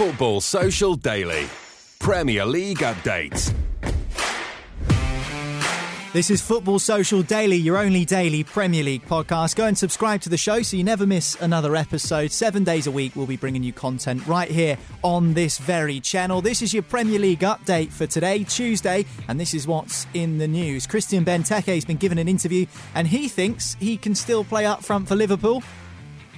Football Social Daily. Premier League updates. This is Football Social Daily, your only daily Premier League podcast. Go and subscribe to the show so you never miss another episode. Seven days a week, we'll be bringing you content right here on this very channel. This is your Premier League update for today, Tuesday, and this is what's in the news. Christian Benteke has been given an interview, and he thinks he can still play up front for Liverpool.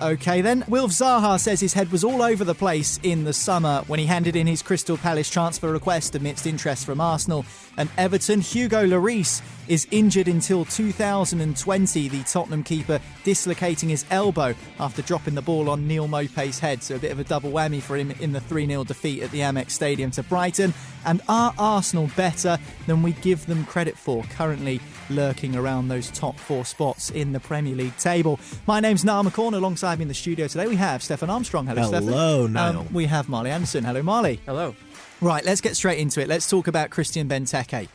Okay, then. Wilf Zaha says his head was all over the place in the summer when he handed in his Crystal Palace transfer request amidst interest from Arsenal and Everton. Hugo Lloris is injured until 2020, the Tottenham keeper dislocating his elbow after dropping the ball on Neal Maupay's head. So a bit of a double whammy for him in the 3 0 defeat at the Amex Stadium to Brighton. And are Arsenal better than we give them credit for? Currently lurking around those top four spots in the Premier League table. My name's Niall McCorn. Alongside me in the studio today, we have Stefan Armstrong. Hello, Stefan. Hello, Niall. Um, we have Marley Anderson. Hello, Marley. Hello. Right, let's get straight into it. Let's talk about Christian Benteke.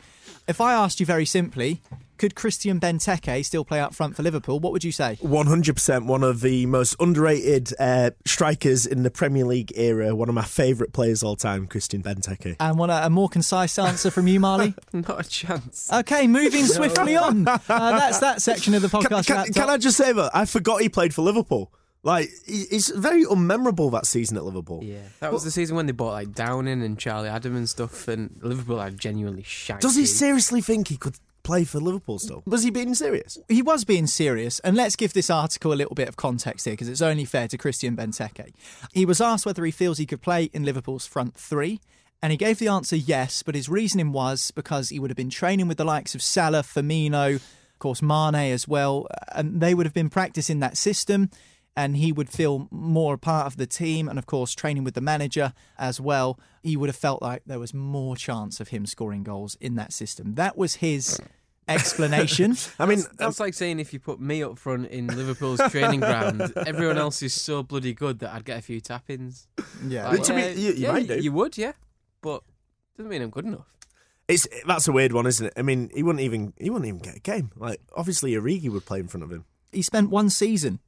If I asked you very simply, could Christian Benteke still play up front for Liverpool? What would you say? 100% one of the most underrated uh, strikers in the Premier League era. One of my favourite players all time, Christian Benteke. And want a, a more concise answer from you, Marley? Not a chance. Okay, moving swiftly on. Uh, that's that section of the podcast. Can, wrapped can. I just say that I forgot he played for Liverpool. Like he- he's very unmemorable that season at Liverpool. Yeah, that was the season when they bought like Downing and Charlie Adam and stuff, and Liverpool are genuinely shaky. Does he seriously think he could play for Liverpool still? Was he being serious? he was being serious, and let's give this article a little bit of context here because it's only fair to Christian Benteke. He was asked whether he feels he could play in Liverpool's front three, and he gave the answer yes, but his reasoning was because he would have been training with the likes of Salah, Firmino, of course Mane as well, and they would have been practicing that system. And he would feel more a part of the team, and of course, training with the manager as well. He would have felt like there was more chance of him scoring goals in that system. That was his explanation. I mean, That's, that's um, like saying if you put me up front in Liverpool's training ground, everyone else is so bloody good that I'd get a few tap-ins. yeah. Like, To me, yeah, you- you yeah, might do. You would, yeah, but doesn't mean I'm good enough. it's that's a weird one, isn't it? I mean, he wouldn't even he wouldn't even get a game. Like obviously, Origi would play in front of him. he spent one season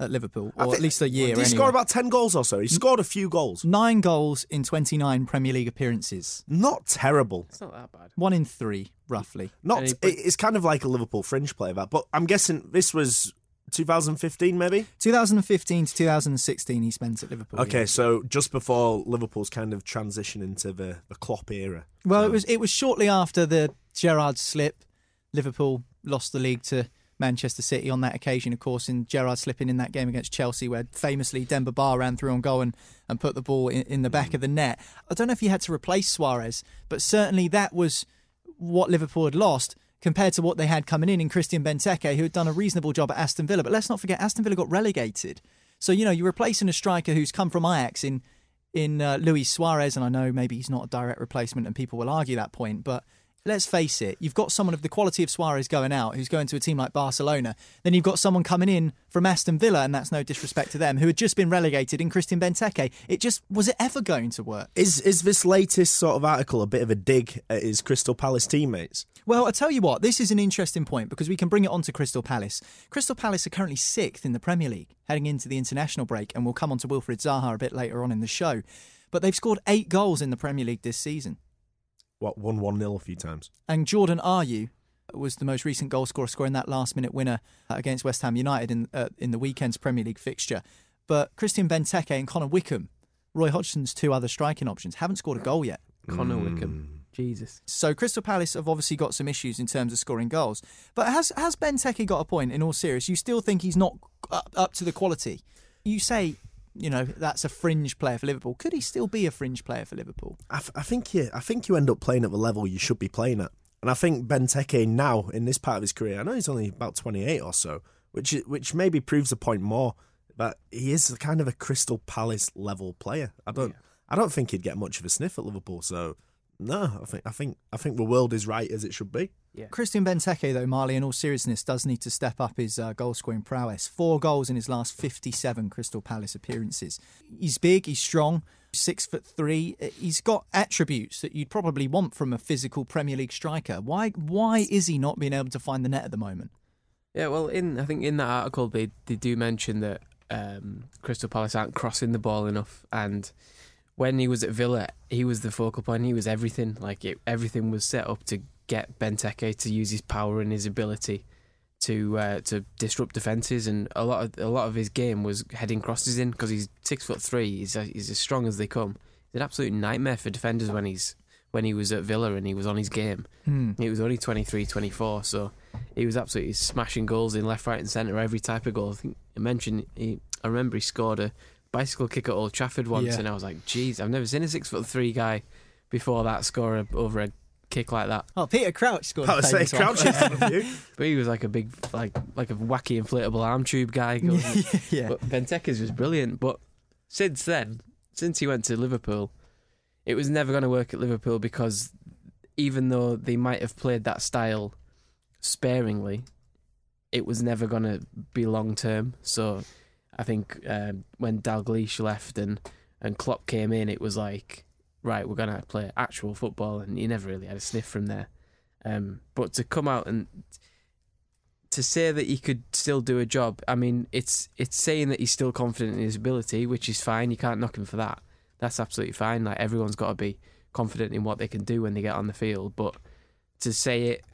at Liverpool, I or at least a year. Did he anyway. score about ten goals or so? He scored a few goals. nine goals in 29 Premier League appearances, Not terrible. It's not that bad. one in three, roughly. Not. He it's kind of like a Liverpool fringe player, that. But I'm guessing this was 2015, maybe. 2015 to 2016, he spent at Liverpool. Okay, yeah. so just before Liverpool's kind of transition into the, the Klopp era. Well, So- it was it was shortly after the Gerrard slip. Liverpool lost the league to Manchester City on that occasion, of course, in Gerrard slipping in that game against Chelsea, where famously Demba Ba ran through on goal and, and put the ball in, in the back of the net. I don't know if he had to replace Suarez, but certainly that was what Liverpool had lost compared to what they had coming in in Christian Benteke, who had done a reasonable job at Aston Villa. But let's not forget, Aston Villa got relegated. So, you know, you're replacing a striker who's come from Ajax in in uh, Luis Suarez, and I know maybe he's not a direct replacement, and people will argue that point, but let's face it, you've got someone of the quality of Suarez going out who's going to a team like Barcelona. Then you've got someone coming in from Aston Villa, and that's no disrespect to them, who had just been relegated in Christian Benteke. It just was it ever going to work? Is is this latest sort of article a bit of a dig at his Crystal Palace teammates? Well, I tell you what, this is an interesting point because we can bring it on to Crystal Palace. Crystal Palace are currently sixth in the Premier League heading into the international break, and we'll come on to Wilfred Zaha a bit later on in the show. But they've scored eight goals in the Premier League this season. What won one 0 a few times? And Jordan Ayew was the most recent goal scorer, scoring that last minute winner uh, against West Ham United in uh, in the weekend's Premier League fixture. But Christian Benteke and Connor Wickham Roy Hodgson's two other striking options haven't scored a goal yet. Connor Wickham. Jesus. So Crystal Palace have obviously got some issues in terms of scoring goals. But has has Benteke got a point? In all seriousness, you still think he's not up, up to the quality? You say, you know, that's a fringe player for Liverpool. Could he still be a fringe player for Liverpool? I, I think you, I think you end up playing at the level you should be playing at, and I think Benteke now in this part of his career, I know he's only about twenty eight or so, which which maybe proves the point more. But he is kind of a Crystal Palace level player. I don't, yeah. I don't think he'd get much of a sniff at Liverpool. So no, I think I think I think the world is right as it should be. Yeah. Christian Benteke, though, Marley, in all seriousness, does need to step up his uh, goal scoring prowess. Four goals in his last 57 Crystal Palace appearances. He's big, he's strong, six foot three. He's got attributes that you'd probably want from a physical Premier League striker. Why why is he not being able to find the net at the moment? Yeah, well, in I think in that article they they do mention that um, Crystal Palace aren't crossing the ball enough and when he was at Villa, he was the focal point. He was everything. Like it, everything was set up to get Benteke to use his power and his ability to uh, to disrupt defenses. And a lot of a lot of his game was heading crosses in because he's six foot three. He's he's as strong as they come. He's an absolute nightmare for defenders when he's when he was at Villa and he was on his game. Hmm. He was only 23, 24, so he was absolutely smashing goals in left, right, and centre. Every type of goal. I think I mentioned. He, I remember he scored a bicycle kick at Old Trafford once, yeah. and I was like, "Geez, I've never seen a six foot three guy before that score over a kick like that." Oh, Peter Crouch scored. I would say Crouch but he was like a big, like like a wacky inflatable arm tube guy. yeah, yeah. But Benteke's was brilliant. But since then, since he went to Liverpool, it was never going to work at Liverpool because even though they might have played that style sparingly, it was never going to be long term. So I think um, when Dalglish left and and Klopp came in, it was like, right, we're gonna play actual football, and he never really had a sniff from there. Um, but to come out and to say that he could still do a job, I mean, it's it's saying that he's still confident in his ability, which is fine. You can't knock him for that. That's absolutely fine. Like everyone's got to be confident in what they can do when they get on the field. But to say it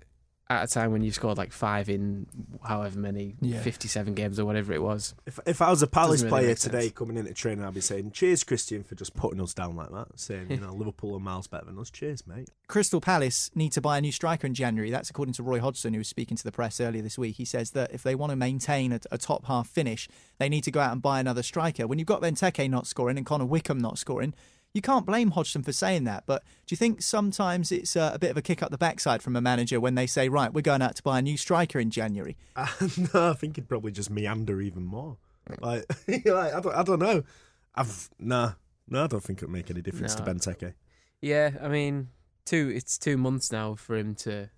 at a time when you've scored like five in however many yeah. 57 games or whatever it was. If if I was a Palace really player today coming into training, I'd be saying, "Cheers, Christian, for just putting us down like that." Saying, you know, Liverpool are miles better than us. Cheers, mate. Crystal Palace need to buy a new striker in January. That's according to Roy Hodgson, who was speaking to the press earlier this week. He says that if they want to maintain a, a top half finish, they need to go out and buy another striker. When you've got Benteke not scoring and Connor Wickham not scoring, you can't blame Hodgson for saying that, but do you think sometimes it's a, a bit of a kick up the backside from a manager when they say, right, we're going out to buy a new striker in January? Uh, no, I think he'd probably just meander even more. Like, like I, don't, I don't know. I've nah, no, I don't think it'd make any difference no. to Benteke. Yeah, I mean, two. It's two months now for him to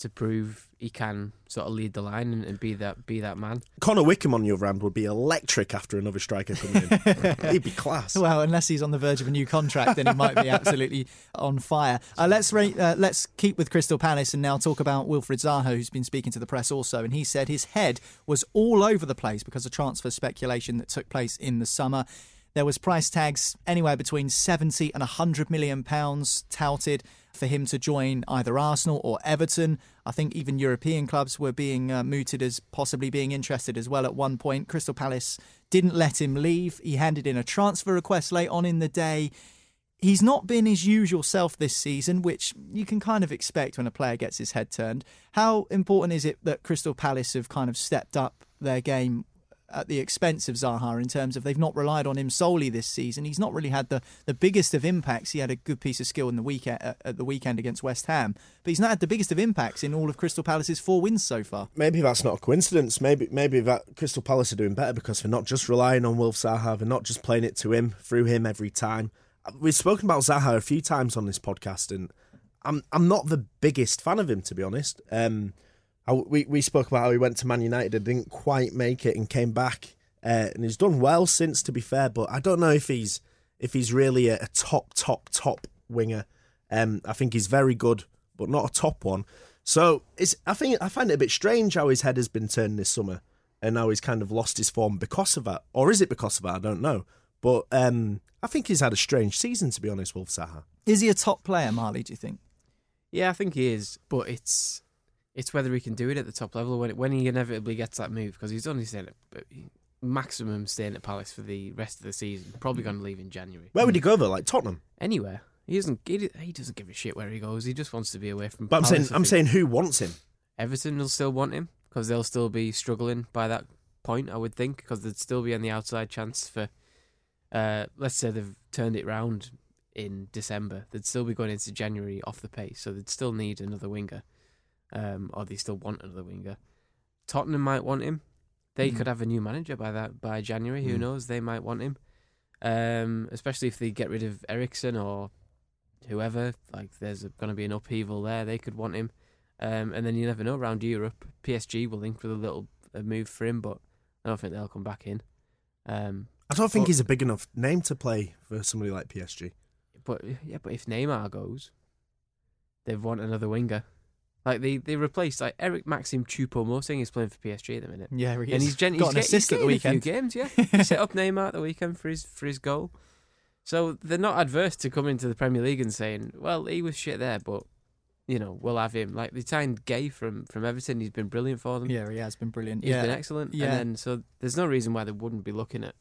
to prove he can sort of lead the line and, and, be that be that man. Connor Wickham on the other hand would be electric after another striker coming in. He'd be class. Well, unless he's on the verge of a new contract, then he might be absolutely on fire. Uh, let's uh, let's keep with Crystal Palace and now talk about Wilfried Zaha, who's been speaking to the press also, and he said his head was all over the place because of transfer speculation that took place in the summer. There was price tags anywhere between 70 and 100 million pounds touted for him to join either Arsenal or Everton. I think even European clubs were being uh, mooted as possibly being interested as well at one point. Crystal Palace didn't let him leave. He handed in a transfer request late on in the day. He's not been his usual self this season, which you can kind of expect when a player gets his head turned. How important is it that Crystal Palace have kind of stepped up their game at the expense of Zaha in terms of they've not relied on him solely this season. He's not really had the, the biggest of impacts. He had a good piece of skill in the weekend uh, at the weekend against West Ham, but he's not had the biggest of impacts in all of Crystal Palace's four wins so far. Maybe that's not a coincidence. Maybe maybe that Crystal Palace are doing better because they're not just relying on Wilf Zaha, they're not just playing it to him through him every time. We've spoken about Zaha a few times on this podcast, and I'm I'm not the biggest fan of him to be honest. Um, I, we we spoke about how he went to Man United and didn't quite make it and came back, uh, and he's done well since. To be fair, but I don't know if he's if he's really a, a top top top winger. Um, I think he's very good, but not a top one. So it's I think I find it a bit strange how his head has been turned this summer, and now he's kind of lost his form because of that, or is it because of that? I don't know. But um, I think he's had a strange season, to be honest, Wolf Zaha. Is he a top player, Marley? Do you think? Yeah, I think he is, but it's it's whether he can do it at the top level when when he inevitably gets that move because he's only said it maximum staying at Palace for the rest of the season. Probably going to leave in January. Where would he go though? Like Tottenham? Anywhere. He doesn't. He, he doesn't give a shit where he goes. He just wants to be away from. But I'm saying I'm saying who wants him? Everton will still want him because they'll still be struggling by that point. I would think because they'd still be on the outside chance for. Uh, let's say they've turned it round in December. They'd still be going into January off the pace, so they'd still need another winger, um, or they still want another winger. Tottenham might want him. They Mm. could have a new manager by that by January. Who Mm. knows? They might want him, um, especially if they get rid of Eriksen or whoever. Like, there's going to be an upheaval there. They could want him, um, and then you never know. Around Europe, PSG will link with a little a move for him, but I don't think they'll come back in. Um, I don't think But- he's a big enough name to play for somebody like PSG. but yeah, but if Neymar goes, they want another winger. Like they, they replaced like Eric Maxim Choupo-Moting is playing for PSG at the minute. Yeah, he and he's, gen- got he's an get- assist at the weekend. A few games, yeah. he set up Neymar at the weekend for his for his goal. So they're not adverse to coming to the Premier League and saying, "Well, he was shit there, but you know we'll have him." Like they signed Gueye from from Everton. He's been brilliant for them. Yeah, he has been brilliant. He's yeah, been excellent. Yeah. And then so there's no reason why they wouldn't be looking at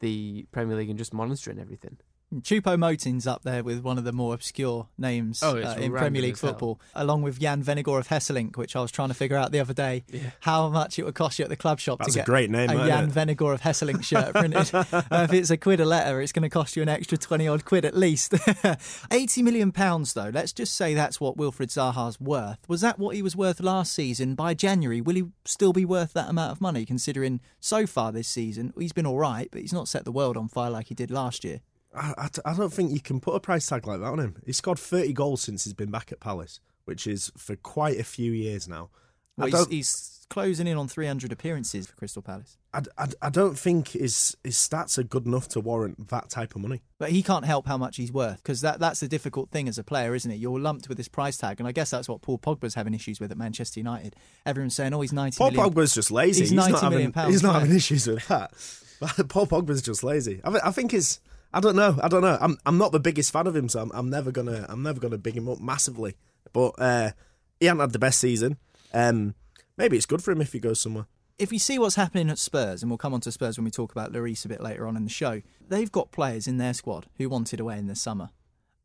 the Premier League and just monitoring everything. Choupo-Moting's up there with one of the more obscure names Oh, uh, in Premier League as hell. football, along with Jan Vennegoor of Hesselink, which I was trying to figure out the other day Yeah. how much it would cost you at the club shop That's to a get great name, a Jan it? Vennegoor of Hesselink shirt printed. uh, if it's a quid a letter, it's going to cost you an extra 20 odd quid at least. 80 million pounds, though, let's just say that's what Wilfred Zaha's worth. Was that what he was worth last season? By January, will he still be worth that amount of money, considering so far this season he's been all right, but he's not set the world on fire like he did last year? I, I, I don't think you can put a price tag like that on him. He's scored 30 goals since he's been back at Palace, which is for quite a few years now. Well, he's, he's closing in on 300 appearances for Crystal Palace. I, I, I don't think his his stats are good enough to warrant that type of money. But he can't help how much he's worth because that, that's the difficult thing as a player, isn't it? You're lumped with this price tag. And I guess that's what Paul Pogba's having issues with at Manchester United. Everyone's saying, oh, he's 90 Paul million. Pogba's just lazy. He's He's, 90 not having, million pounds he's not having issues with that. Paul Pogba's just lazy. I, I think it's. I don't know. I don't know. I'm I'm not the biggest fan of him, so I'm, I'm never gonna I'm never gonna big him up massively. But uh, he hasn't had the best season. Um, maybe it's good for him if he goes somewhere. if you see what's happening at Spurs, and we'll come on to Spurs when we talk about Lloris a bit later on in the show, they've got players in their squad who wanted away in the summer.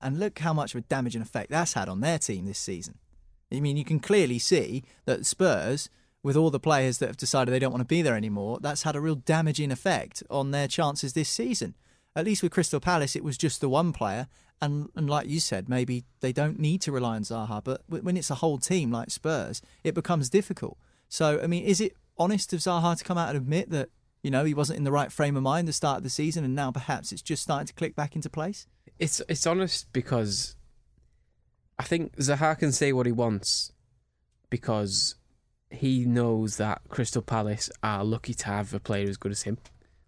And look how much of a damaging effect that's had on their team this season. I mean, you can clearly see that Spurs, with all the players that have decided they don't want to be there anymore, that's had a real damaging effect on their chances this season. At least with Crystal Palace, it was just the one player. And, and like you said, maybe they don't need to rely on Zaha, but when it's a whole team like Spurs, it becomes difficult. So, I mean, is it honest of Zaha to come out and admit that, you know, he wasn't in the right frame of mind at the start of the season and now perhaps it's just starting to click back into place? It's it's honest because I think Zaha can say what he wants because he knows that Crystal Palace are lucky to have a player as good as him.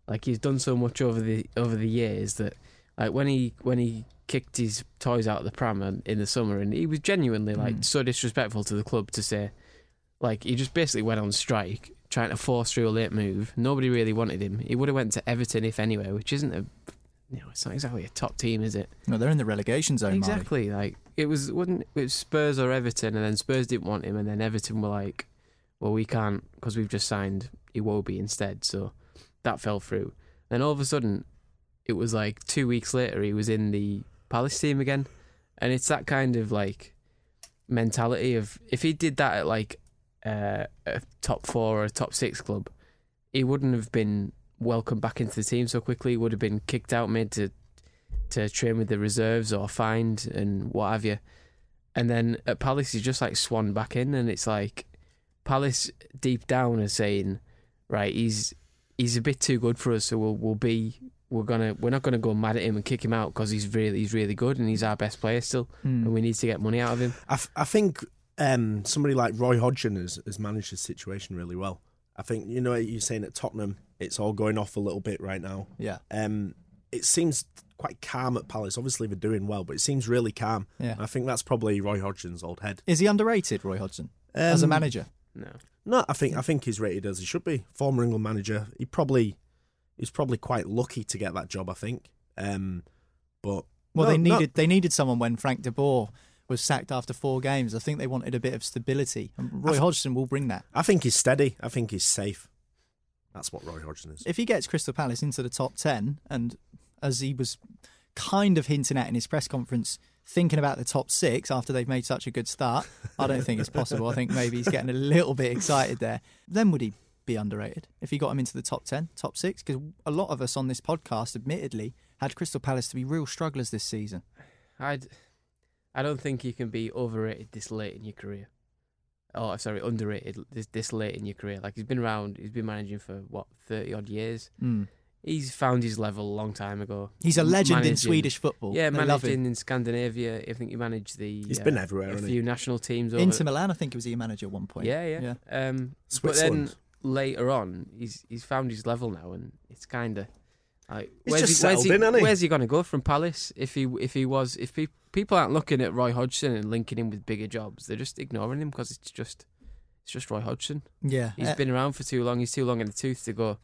Like he's done so much over the over the years that like when he when he kicked his toys out of the pram in- the summer and he was genuinely like Mm. so disrespectful to the club to say like he just basically went on strike trying to force through a late move. Nobody really wanted him. He would have went to Everton if anywhere, which isn't a you know, it's not exactly a top team, is it? No, they're in the relegation zone. Exactly. Like it was wasn't it was Spurs or Everton, and then Spurs didn't want him, and then Everton were like, "Well, we can't because we've just signed Iwobi instead." So that fell through. Then all of a sudden, it was like two weeks later, he was in the Palace team again, and it's that kind of like mentality of if he did that at like uh, a top four or a top six club, he wouldn't have been welcomed back into the team so quickly. He would have been kicked out, made to to train with the reserves or fined and what have you. And then at Palace, he's just like swan back in, and it's like Palace deep down are saying, right, he's he's a bit too good for us, so we'll we'll be we're gonna we're not gonna go mad at him and kick him out because he's really he's really good and he's our best player still, Hmm. and we need to get money out of him. I, f- I think um, somebody like Roy Hodgson has, has managed the situation really well. I think you know you're saying at Tottenham, it's all going off a little bit right now. Yeah. Um, it seems quite calm at Palace. Obviously, they're doing well, but it seems really calm. Yeah. I think that's probably Roy Hodgson's old head. Is he underrated, Roy Hodgson, as a Um, manager? No, No, I think I think he's rated as he should be. Former England manager. He probably he's probably quite lucky to get that job. I think. Um, but Well, no, they no- needed they needed someone when Frank de Boer was sacked after four games. I think they wanted a bit of stability, and Roy th- Hodgson will bring that. I think he's steady. I think he's safe. That's what Roy Hodgson is. If he gets Crystal Palace into the top 10, and as he was kind of hinting at in his press conference, thinking about the top six after they've made such a good start, I don't think it's possible. I think maybe he's getting a little bit excited there. Then would he be underrated if he got him into the top 10, top six? Because a lot of us on this podcast, admittedly, had Crystal Palace to be real strugglers this season. I'd, I don't think you can be overrated this late in your career. Oh, sorry, underrated this this late in your career. Like he's been around, he's been managing for what thirty odd years. Mm. He's found his level a long time ago. He's a legend in Swedish football. Yeah, They love managing him. in Scandinavia. I think he managed the. He's uh, been everywhere, A few he? national teams. Over, Inter Milan, I think he was a manager at one point. Yeah, yeah. Um, but then later on, he's he's found his level now, and it's kind of like He's where's just he, where's settled he, in, hasn't he? where's he going to go from Palace if he if he was if pe- people aren't looking at Roy Hodgson and linking him with bigger jobs, they're just ignoring him because it's just it's just Roy Hodgson. Yeah. He's Uh, been around for too long. He's too long in the tooth to go.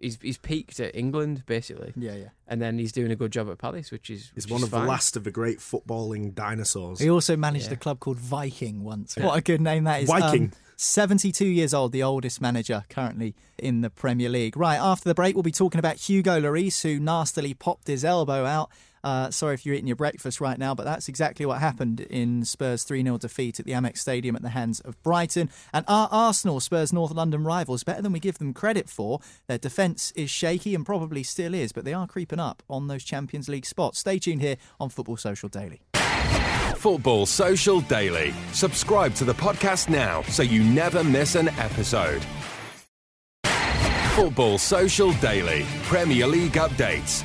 He's he's peaked at England basically, yeah, yeah. and then he's doing a good job at Palace, which is He's which one is of the last of the great footballing dinosaurs. He also managed Yeah. a club called Viking once. What a good name that is. Viking. Um, 72 years old, the oldest manager currently in the Premier League. Right, after the break, we'll be talking about Hugo Lloris, who nastily popped his elbow out. Uh, sorry if you're eating your breakfast right now, but that's exactly what happened in Spurs' 3 0 defeat at the Amex Stadium at the hands of Brighton. And are Arsenal, Spurs' North London rivals, better than we give them credit for? Their defence is shaky and probably still is, but they are creeping up on those Champions League spots. Stay tuned here on Football Social Daily. Football Social Daily. Subscribe to the podcast now so you never miss an episode. Football Social Daily. Premier League updates.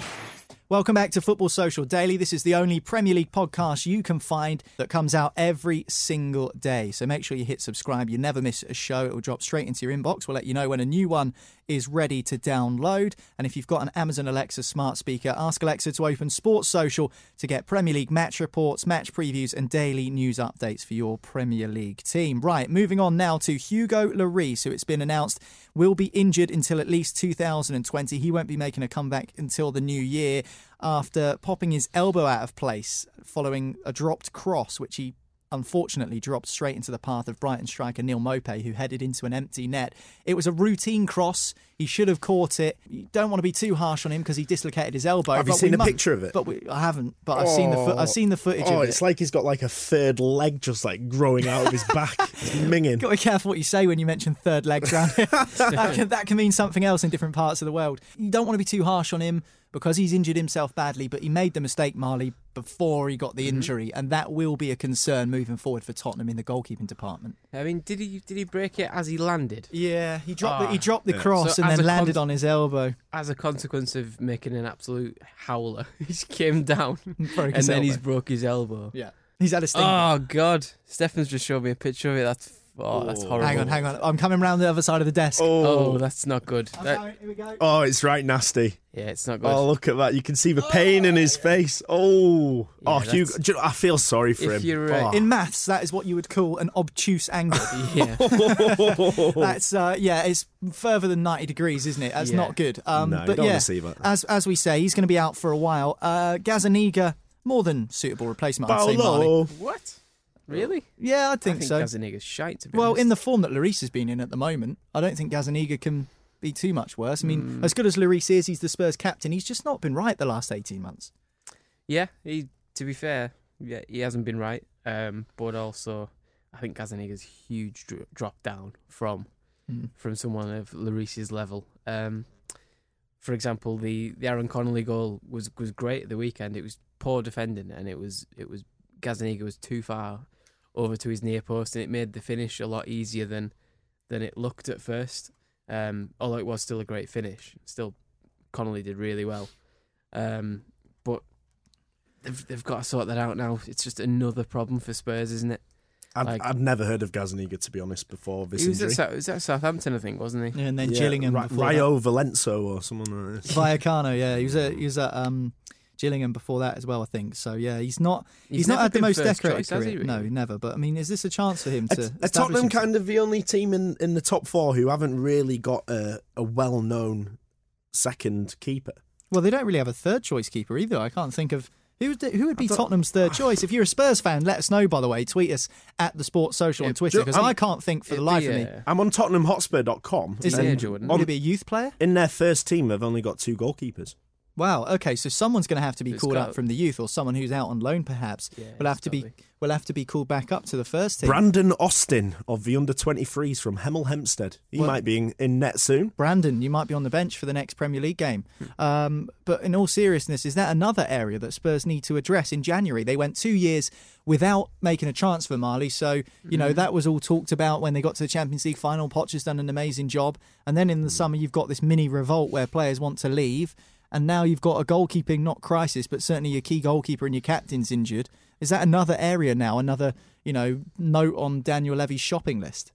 Welcome back to Football Social Daily. This is the only Premier League podcast you can find that comes out every single day. So make sure you hit subscribe. You never miss a show. It will drop straight into your inbox. We'll let you know when a new one is ready to download. And if you've got an Amazon Alexa smart speaker, ask Alexa to open Sports Social to get Premier League match reports, match previews, and daily news updates for your Premier League team. Right, moving on now to Hugo Lloris, who it's been announced will be injured until at least 2020. He won't be making a comeback until the new year after popping his elbow out of place following a dropped cross, which he unfortunately dropped straight into the path of Brighton striker Neal Maupay, who headed into an empty net. It was a routine cross. He should have caught it. You don't want to be too harsh on him because he dislocated his elbow. Have you seen a mu- picture of it? But we, I haven't. But I've seen the fo- I've seen the footage Oh, it's it. like he's got like a third leg just like growing out of his back. It's minging. Got to be careful what you say when you mention third legs around here. that, can, that can mean something else in different parts of the world. You don't want to be too harsh on him because he's injured himself badly, but he made the mistake, Marley, before he got the Mm-hmm. injury, and that will be a concern moving forward for Tottenham in the goalkeeping department. I mean, did he did he break it as he landed? Yeah, he dropped the, Ah. he dropped the Yeah. cross So and then landed cons- on his elbow. As a consequence of making an absolute howler, he just came down, and his then he's broke his elbow. Yeah, he's had a sting. Oh God, Stefan's just showed me a picture of it. That's oh, that's Oh. horrible. hang on, hang on. I'm coming round the other side of the desk. Oh, Oh, that's not good. That- sorry, here we go. oh, it's right nasty. yeah, it's not good. Oh, look at that! You can see the pain in his face. Oh, Yeah, oh, Hugh. that's- do you know, I feel sorry for If him. you're, uh, Oh. In maths, that is what you would call an obtuse angle. yeah, That's uh, yeah, it's further than ninety degrees, isn't it? That's Yeah. not good. Um, No, you but don't yeah, wanna see that. as as we say, he's going to be out for a while. Uh, Gazzaniga, more than suitable replacement, I'd say. Marley. Paulo. what? Really? Yeah, I I think, think so. Gazzaniga's shite. To be well, honest. in the form that Lloris has been in at the moment, I don't think Gazzaniga can be too much worse. I mean, Mm. as good as Lloris is, he's the Spurs captain. He's just not been right the last eighteen months. yeah, he. To be fair, yeah, he hasn't been right. Um, but also, I think Gazzaniga's huge dro- drop down from Mm. from someone of Lloris's level. Um, for example, the, the Aaron Connolly goal was was great at the weekend. It was poor defending, and it was it was Gazzaniga was too far over to his near post, and it made the finish a lot easier than than it looked at first. Um, although it was still a great finish, still Connolly did really well. Um, but they've they've got to sort that out now. It's just another problem for Spurs, isn't it? I'd, Like- I'd never heard of Gazzaniga to be honest before this He was at, injury. Sou- he was at Southampton, I think, wasn't he? Yeah, and then Yeah, Gillingham, Ra- before Rayo Valenzo or someone like this. Vallecano, yeah, he was at he was at um, Gillingham before that as well. I think so. Yeah, he's not he's, He's not had the most first decorated choice, has career. he, No, never. But I mean, is this a chance for him to? are establish Tottenham himself? kind of the only team in, in the top four who haven't really got a, a well known second keeper? Well, they don't really have a third choice keeper either. I can't think of Who would, who would be Tottenham's third choice? If you're a Spurs fan, let us know, by the way. Tweet us at the Sports Social on Twitter because I'm- can't think for the life be, of me. uh, I'm on TottenhamHotspur.com. Is and it- Jordan? on- Would it be a youth player? in their first team, they've only got two goalkeepers. Wow. Okay, so someone's going to have to be It's called got- up from the youth, or someone who's out on loan, perhaps. Yeah, will have to be be. will have to be called back up to the first team. Brandon Austin of the under 23s from Hemel Hempstead. He Well- might be in, in net soon. Brandon, you might be on the bench for the next Premier League game. Um, but in all seriousness, is that another area that Spurs need to address in January? They went two years without making a transfer, Marley. So, you know, that was all talked about when they got to the Champions League final. Poch has done an amazing job. And then in the summer, you've got this mini revolt where players want to leave. And now you've got a goalkeeping, not crisis, but certainly your key goalkeeper and your captain's injured. Is that another area now, another, you know, note on Daniel Levy's shopping list?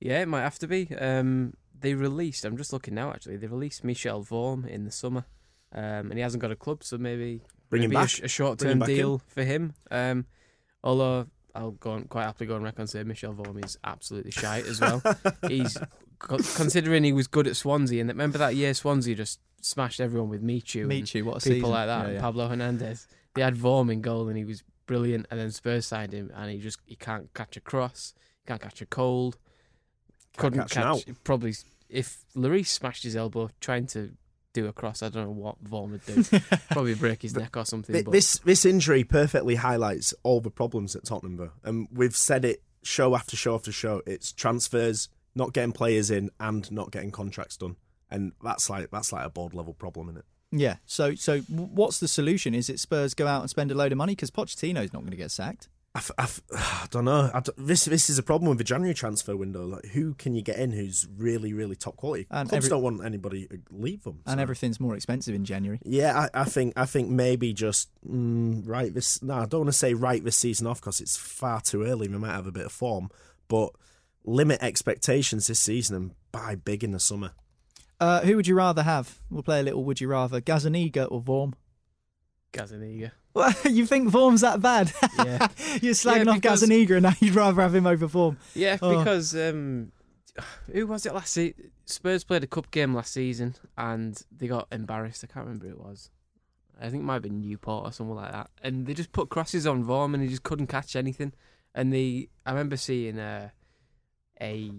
Yeah, it might have to be. Um, they released. I'm just looking now. Actually, they released Michel Vorm in the summer, um, and he hasn't got a club, so maybe Bring him maybe a back. sh- a, Bring him short-term back in. deal for him. Um, although I'll go on, quite happily go on record and say Michel Vorm is absolutely shite as well. He's considering he was good at Swansea, and remember that year Swansea just smashed everyone with Michu, Michu, what a people season. like that, Yeah, and yeah. Pablo Hernandez. They had Vorm in goal, and he was brilliant. And then Spurs signed him, and he just he can't catch a cross, can't catch a cold, couldn't catch catch. Probably if Lloris smashed his elbow trying to do a cross, I don't know what Vorm would do. probably break his neck or something. Th- but This this injury perfectly highlights all the problems at Tottenham, though. and we've said it show after show after show. It's transfers, not getting players in, and not getting contracts done, and that's like that's like a board level problem, isn't it? Yeah. So, so what's the solution? Is it Spurs go out and spend a load of money because Pochettino's not going to get sacked? I, f- I f- I don't know. I d this this is a problem with the January transfer window. Like, who can you get in who's really really top quality? And Clubs every- don't want anybody to leave them, And everything's more expensive in January. Yeah, I, I think I think maybe just mm, right this. No, I don't want to say right this season off because it's far too early. We might have a bit of form, but limit expectations this season and buy big in the summer. Uh, who would you rather have? We'll play a little. Would you rather Gazzaniga or Vorm? Gazzaniga. Well, you think Vorm's that bad? Yeah. You're slagging Yeah, off because- Gazzaniga, and now you'd rather have him over Vorm. Yeah, Oh. because um, who was it last season? Spurs played a cup game last season and they got embarrassed. I can't remember who it was. I think it might have been Newport or something like that. And they just put crosses on Vorm and he just couldn't catch anything. And they, I remember seeing a, a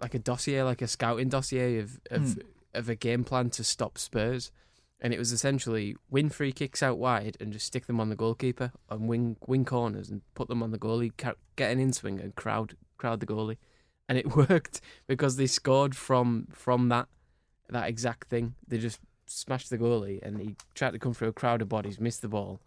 like a dossier, like a scouting dossier of of, Hmm. Of a game plan to stop Spurs. And it was essentially win free kicks out wide and just stick them on the goalkeeper and win win corners and put them on the goalie, get an in swing and crowd crowd the goalie, and it worked because they scored from from that that exact thing. They just smashed the goalie and he tried to come through a crowd of bodies, missed the ball,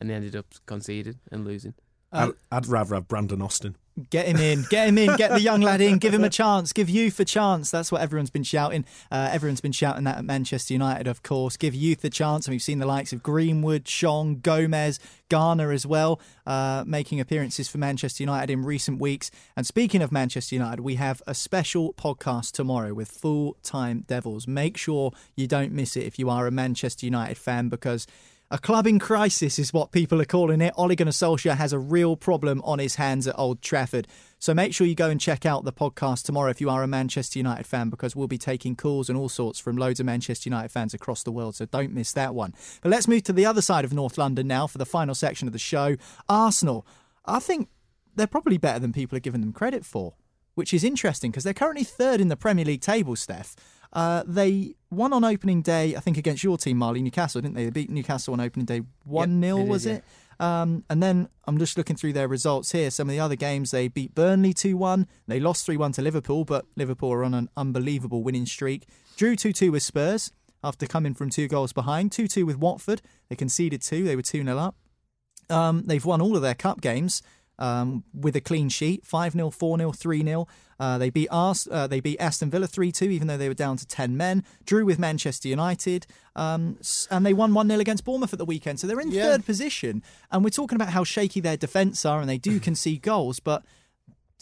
and they ended up conceding and losing. Uh, I'd, I'd rather have Brandon Austin. Get him in, get him in, get the young lad in, give him a chance, give youth a chance. That's what everyone's been shouting. Uh, everyone's been shouting that at Manchester United, of course. Give youth a chance, and we've seen the likes of Greenwood, Chong, Gomes, Garner as well, uh, making appearances for Manchester United in recent weeks. And speaking of Manchester United, we have a special podcast tomorrow with full time Devils. Make sure you don't miss it if you are a Manchester United fan, because. A club in crisis is what people are calling it. Ole Gunnar Solskjaer has a real problem on his hands at Old Trafford. So make sure you go and check out the podcast tomorrow if you are a Manchester United fan, because we'll be taking calls and all sorts from loads of Manchester United fans across the world. So don't miss that one. But let's move to the other side of North London now for the final section of the show. Arsenal. I think they're probably better than people are giving them credit for, which is interesting because they're currently third in the Premier League table, Steph. Uh, they won on opening day, I think, against your team, Marley, Newcastle, didn't they? They beat Newcastle on opening day 1 0, they did, was yeah. it? Um, and then I'm just looking through their results here. Some of the other games, they beat Burnley 2 1. They lost 3 1 to Liverpool, but Liverpool are on an unbelievable winning streak. Drew 2 2 with Spurs after coming from two goals behind. 2 2 with Watford. They conceded two, they were 2 0 up. Um, they've won all of their cup games um, with a clean sheet 5 0, 4 0, 3 0. Uh, they beat Ars- uh, they beat Aston Villa 3 2, even though they were down to 10 men. Drew with Manchester United. Um, and they won 1 0 against Bournemouth at the weekend. So they're in Yeah. third position. And we're talking about how shaky their defence are and they do concede goals. But,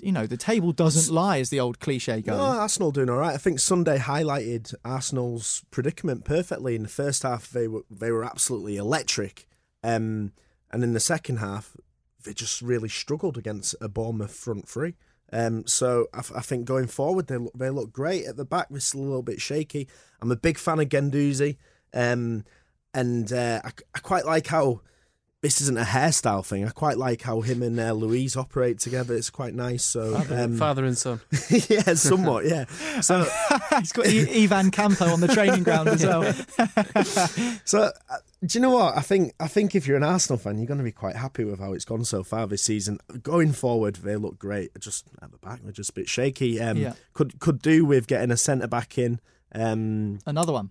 you know, the table doesn't lie, as the old cliche goes. No, Arsenal doing all right. I think Sunday highlighted Arsenal's predicament perfectly. In the first half, they were they were absolutely electric, um, and in the second half, they just really struggled against a Bournemouth front three. Um, so I, think going forward, they look, they look great at the back. They're still a little bit shaky. I'm a big fan of Guendouzi, um, and uh, I, I quite like how this isn't a hairstyle thing. I quite like how him and uh, Luiz operate together. It's quite nice. So um, Father and son. yeah, somewhat. Yeah. So He's got I- Ivan Campo on the training ground as well. So, uh, do you know what? I think I think if you're an Arsenal fan, you're going to be quite happy with how it's gone so far this season. Going forward, they look great. Just at the back, they're just a bit shaky. Um, Yeah. Could could do with getting a centre back in. Um, Another one.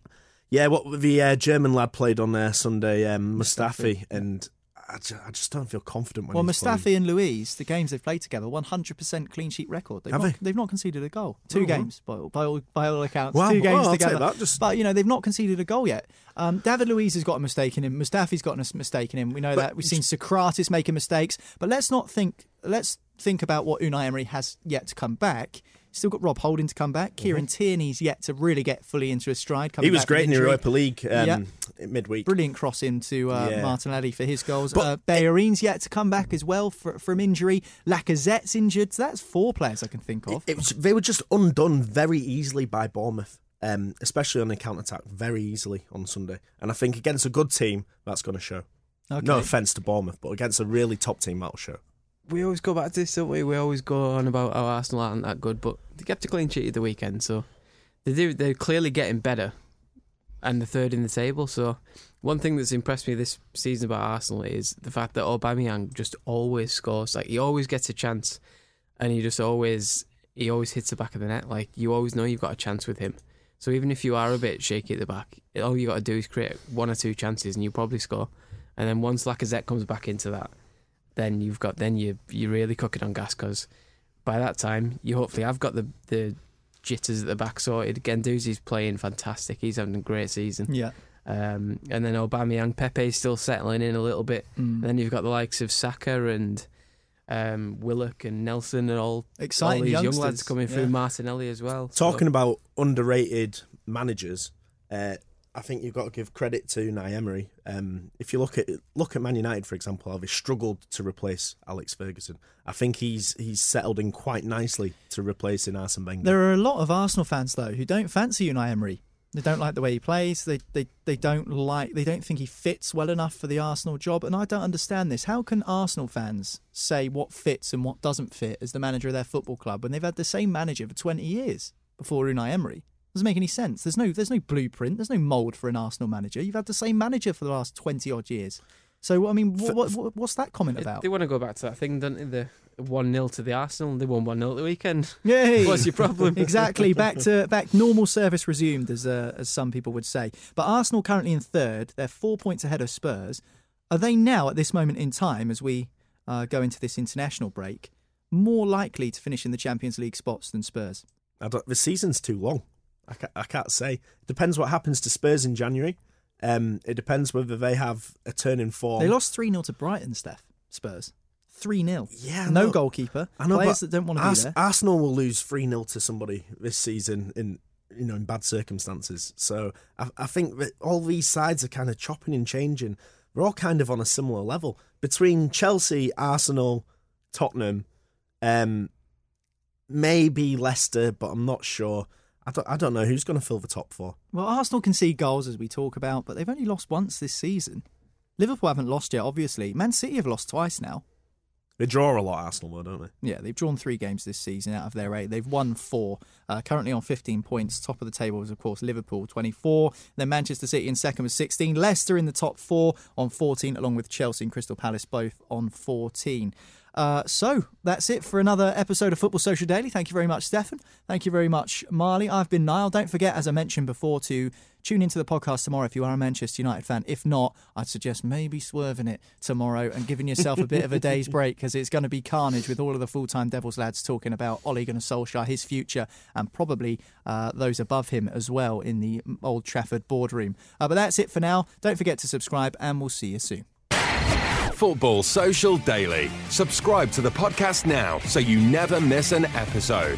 yeah, what the uh, German lad played on there Sunday, um, Mustafi, and I just, I just don't feel confident when Well, he's playing. Mustafi and Luiz, the games they've played together, 100% clean sheet record. They've, Have not, they? have not conceded a goal. Two Oh, games, by, all- by, all, by all accounts. Wow. Two games Oh, together. that, just- But, you know, they've not conceded a goal yet. Um, David Luiz has got a mistake in him. Mustafi's got a mistake in him. We know But- that. We've seen Sokratis making mistakes. But let's not think, let's think about what Unai Emery has yet to come back. Still got Rob Holding to come back. Kieran Tierney's yet to really get fully into his stride. coming Mm-hmm. He was great in the. Europa League um, Yeah. midweek. Brilliant cross into uh, Yeah. Martinelli for his goals. But- uh, yet to come back as well for, from injury. Lacazette's injured. So that's four players I can think of. It was, they were just undone very easily by Bournemouth, um, especially on the counter attack, very easily on Sunday. And I think against a good team, that's going to show. Okay. No offense to Bournemouth, but against a really top team, that'll show. We always go back to this, don't we? We always go on about how Arsenal aren't that good, but they kept a clean sheet at the weekend, so they do. They're clearly getting better, and the third in the table. So one thing that's impressed me this season about Arsenal is the fact that Aubameyang just always scores. Like he always gets a chance, and he just always he always hits the back of the net. Like you always know you've got a chance with him. So even if you are a bit shaky at the back, all you got to do is create one or two chances, and you probably score. And then once Lacazette comes back into that, then you've got then you you really cooking on gas because by that time you hopefully have got the the jitters at the back sorted. Guendouzi's playing fantastic. He's having a great season. Yeah. Um, and then Aubameyang, Pepe's still settling in a little bit. Mm. And then you've got the likes of Saka and um, Willock and Nelson and all Exciting all these young lads coming through. Martinelli as well. So- Talking about underrated managers, uh, I think you've got to give credit to Unai Emery. Um, if you look at look at Man United, for example, they struggled to replace Alex Ferguson. I think he's he's settled in quite nicely to replacing Arsene Wenger. There are a lot of Arsenal fans though who don't fancy Unai Emery. They don't like the way he plays. They, they they don't like. They don't think he fits well enough for the Arsenal job. And I don't understand this. How can Arsenal fans say what fits and what doesn't fit as the manager of their football club when they've had the same manager for twenty years before Unai Emery? Doesn't make any sense. There's no there's no blueprint. There's no mould for an Arsenal manager. You've had the same manager for the last twenty odd years. So I mean, what, what, what what's that comment about? They want to go back to that thing, don't they? The one 0 to the Arsenal. They won one 0 the weekend. Yay! What's your problem? exactly. Back to back. Normal service resumed, as uh, as some people would say. But Arsenal currently in third. They're four points ahead of Spurs. Are they now at this moment in time, as we uh, go into this international break, more likely to finish in the Champions League spots than Spurs? I don't, the season's too long. I can't, I can't say. Depends what happens to Spurs in January. Um, it depends whether they have a turn in form. They lost three 0 to Brighton. Steph Spurs three 0 Yeah, no know. goalkeeper. I know, Players that don't want to Ars- be there. Arsenal will lose three 0 to somebody this season in you know in bad circumstances. So I, I think that all these sides are kind of chopping and changing. We're all kind of on a similar level between Chelsea, Arsenal, Tottenham, um, maybe Leicester, but I'm not sure. I don't, I don't know who's going to fill the top four. Well, Arsenal can see goals as we talk about, but they've only lost once this season. Liverpool haven't lost yet, obviously. Man City have lost twice now. They draw a lot, Arsenal, though, don't they? Yeah, they've drawn three games this season out of their eight. They've won four. Uh, currently on 15 points. Top of the table is, of course, Liverpool, 24. Then Manchester City in second with 16. Leicester in the top four on 14, along with Chelsea and Crystal Palace both on 14. Uh, so that's it for another episode of Football Social Daily. Thank you very much, Stefan. Thank you very much, Marley. I've been Niall. Don't forget, as I mentioned before, to tune into the podcast tomorrow if you are a Manchester United fan. If not, I'd suggest maybe swerving it tomorrow and giving yourself a bit of a day's break because it's going to be carnage with all of the full time Devils lads talking about Ole Gunnar Solskjaer, his future, and probably uh, those above him as well in the Old Trafford boardroom. Uh, but that's it for now. Don't forget to subscribe, and we'll see you soon. Football Social Daily. Subscribe to the podcast now so you never miss an episode.